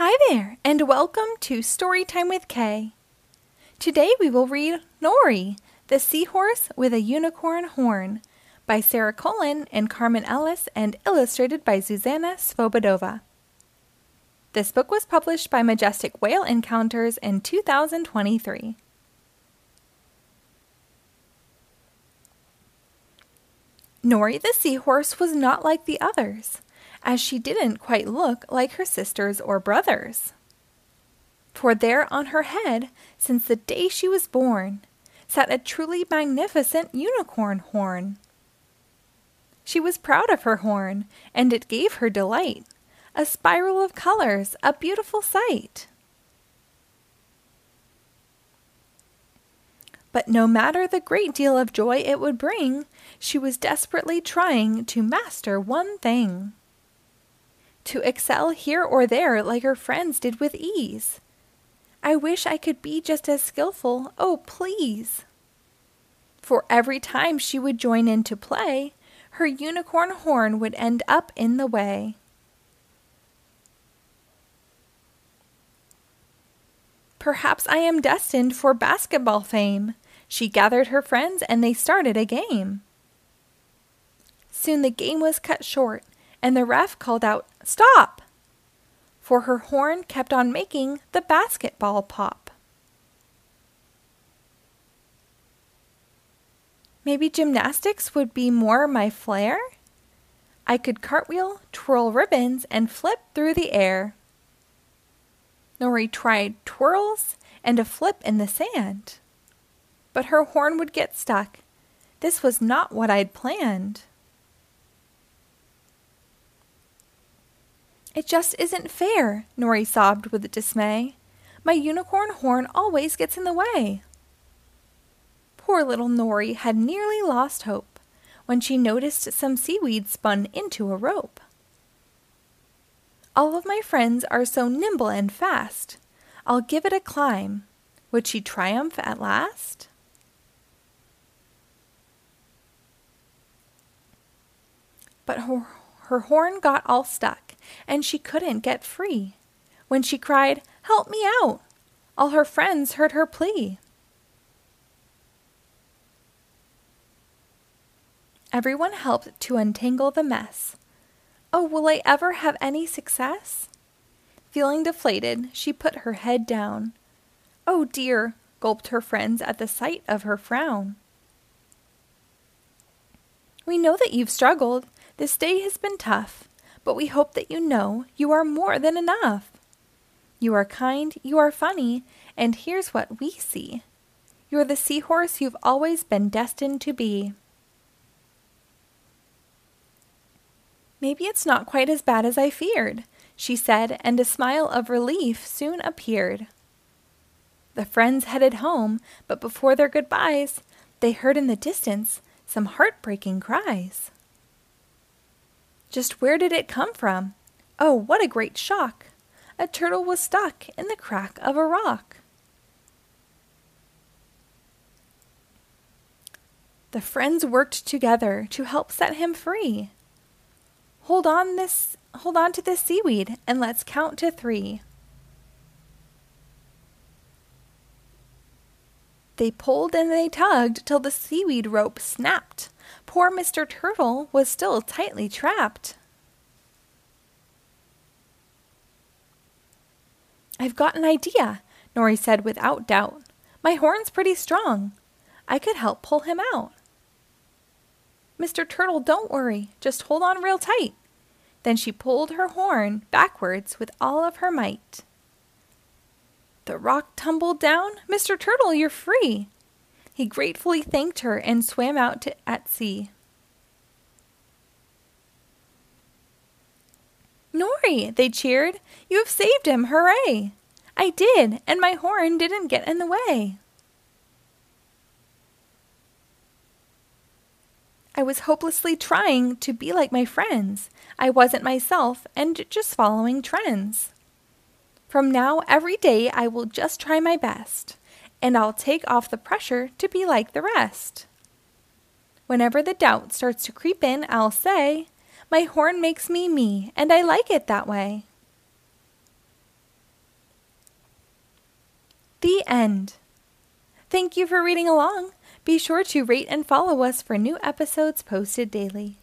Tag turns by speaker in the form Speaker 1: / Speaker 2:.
Speaker 1: Hi there, and welcome to Storytime with K. Today we will read Nori, the Seahorse with a Unicorn Horn by Sarah Cullen and Carmen Ellis and illustrated by Zuzana Svobodova. This book was published by Majestic Whale Encounters in 2023. Nori the Seahorse was not like the others as she didn't quite look like her sisters or brothers. For there on her head, since the day she was born, sat a truly magnificent unicorn horn. She was proud of her horn, and it gave her delight, a spiral of colors, a beautiful sight. But no matter the great deal of joy it would bring, she was desperately trying to master one thing to excel here or there like her friends did with ease. I wish I could be just as skillful, oh, please. For every time she would join in to play, her unicorn horn would end up in the way. Perhaps I am destined for basketball fame. She gathered her friends and they started a game. Soon the game was cut short, and the ref called out, Stop! For her horn kept on making the basketball pop. Maybe gymnastics would be more my flair? I could cartwheel, twirl ribbons, and flip through the air. Nori tried twirls and a flip in the sand. But her horn would get stuck. This was not what I'd planned. It just isn't fair, Nori sobbed with dismay. My unicorn horn always gets in the way. Poor little Nori had nearly lost hope when she noticed some seaweed spun into a rope. All of my friends are so nimble and fast. I'll give it a climb. Would she triumph at last? But her, her horn got all stuck and she couldn't get free. When she cried, Help me out! all her friends heard her plea. Everyone helped to untangle the mess. Oh, will I ever have any success? Feeling deflated, she put her head down. Oh dear, gulped her friends at the sight of her frown. We know that you've struggled. This day has been tough but we hope that you know you are more than enough. You are kind, you are funny, and here's what we see. You're the seahorse you've always been destined to be. Maybe it's not quite as bad as I feared, she said, and a smile of relief soon appeared. The friends headed home, but before their goodbyes, they heard in the distance some heartbreaking cries. Just where did it come from? Oh, what a great shock! A turtle was stuck in the crack of a rock. The friends worked together to help set him free. Hold on this hold on to this seaweed and let's count to 3. They pulled and they tugged till the seaweed rope snapped. Poor Mr. Turtle was still tightly trapped. I've got an idea, Nori said without doubt. My horn's pretty strong. I could help pull him out. Mr. Turtle, don't worry. Just hold on real tight. Then she pulled her horn backwards with all of her might. The rock tumbled down. Mr. Turtle, you're free. He gratefully thanked her and swam out to, at sea. Nori, they cheered. You have saved him, hooray! I did, and my horn didn't get in the way. I was hopelessly trying to be like my friends. I wasn't myself and just following trends. From now, every day, I will just try my best and I'll take off the pressure to be like the rest. Whenever the doubt starts to creep in, I'll say, My horn makes me me, and I like it that way. The end. Thank you for reading along. Be sure to rate and follow us for new episodes posted daily.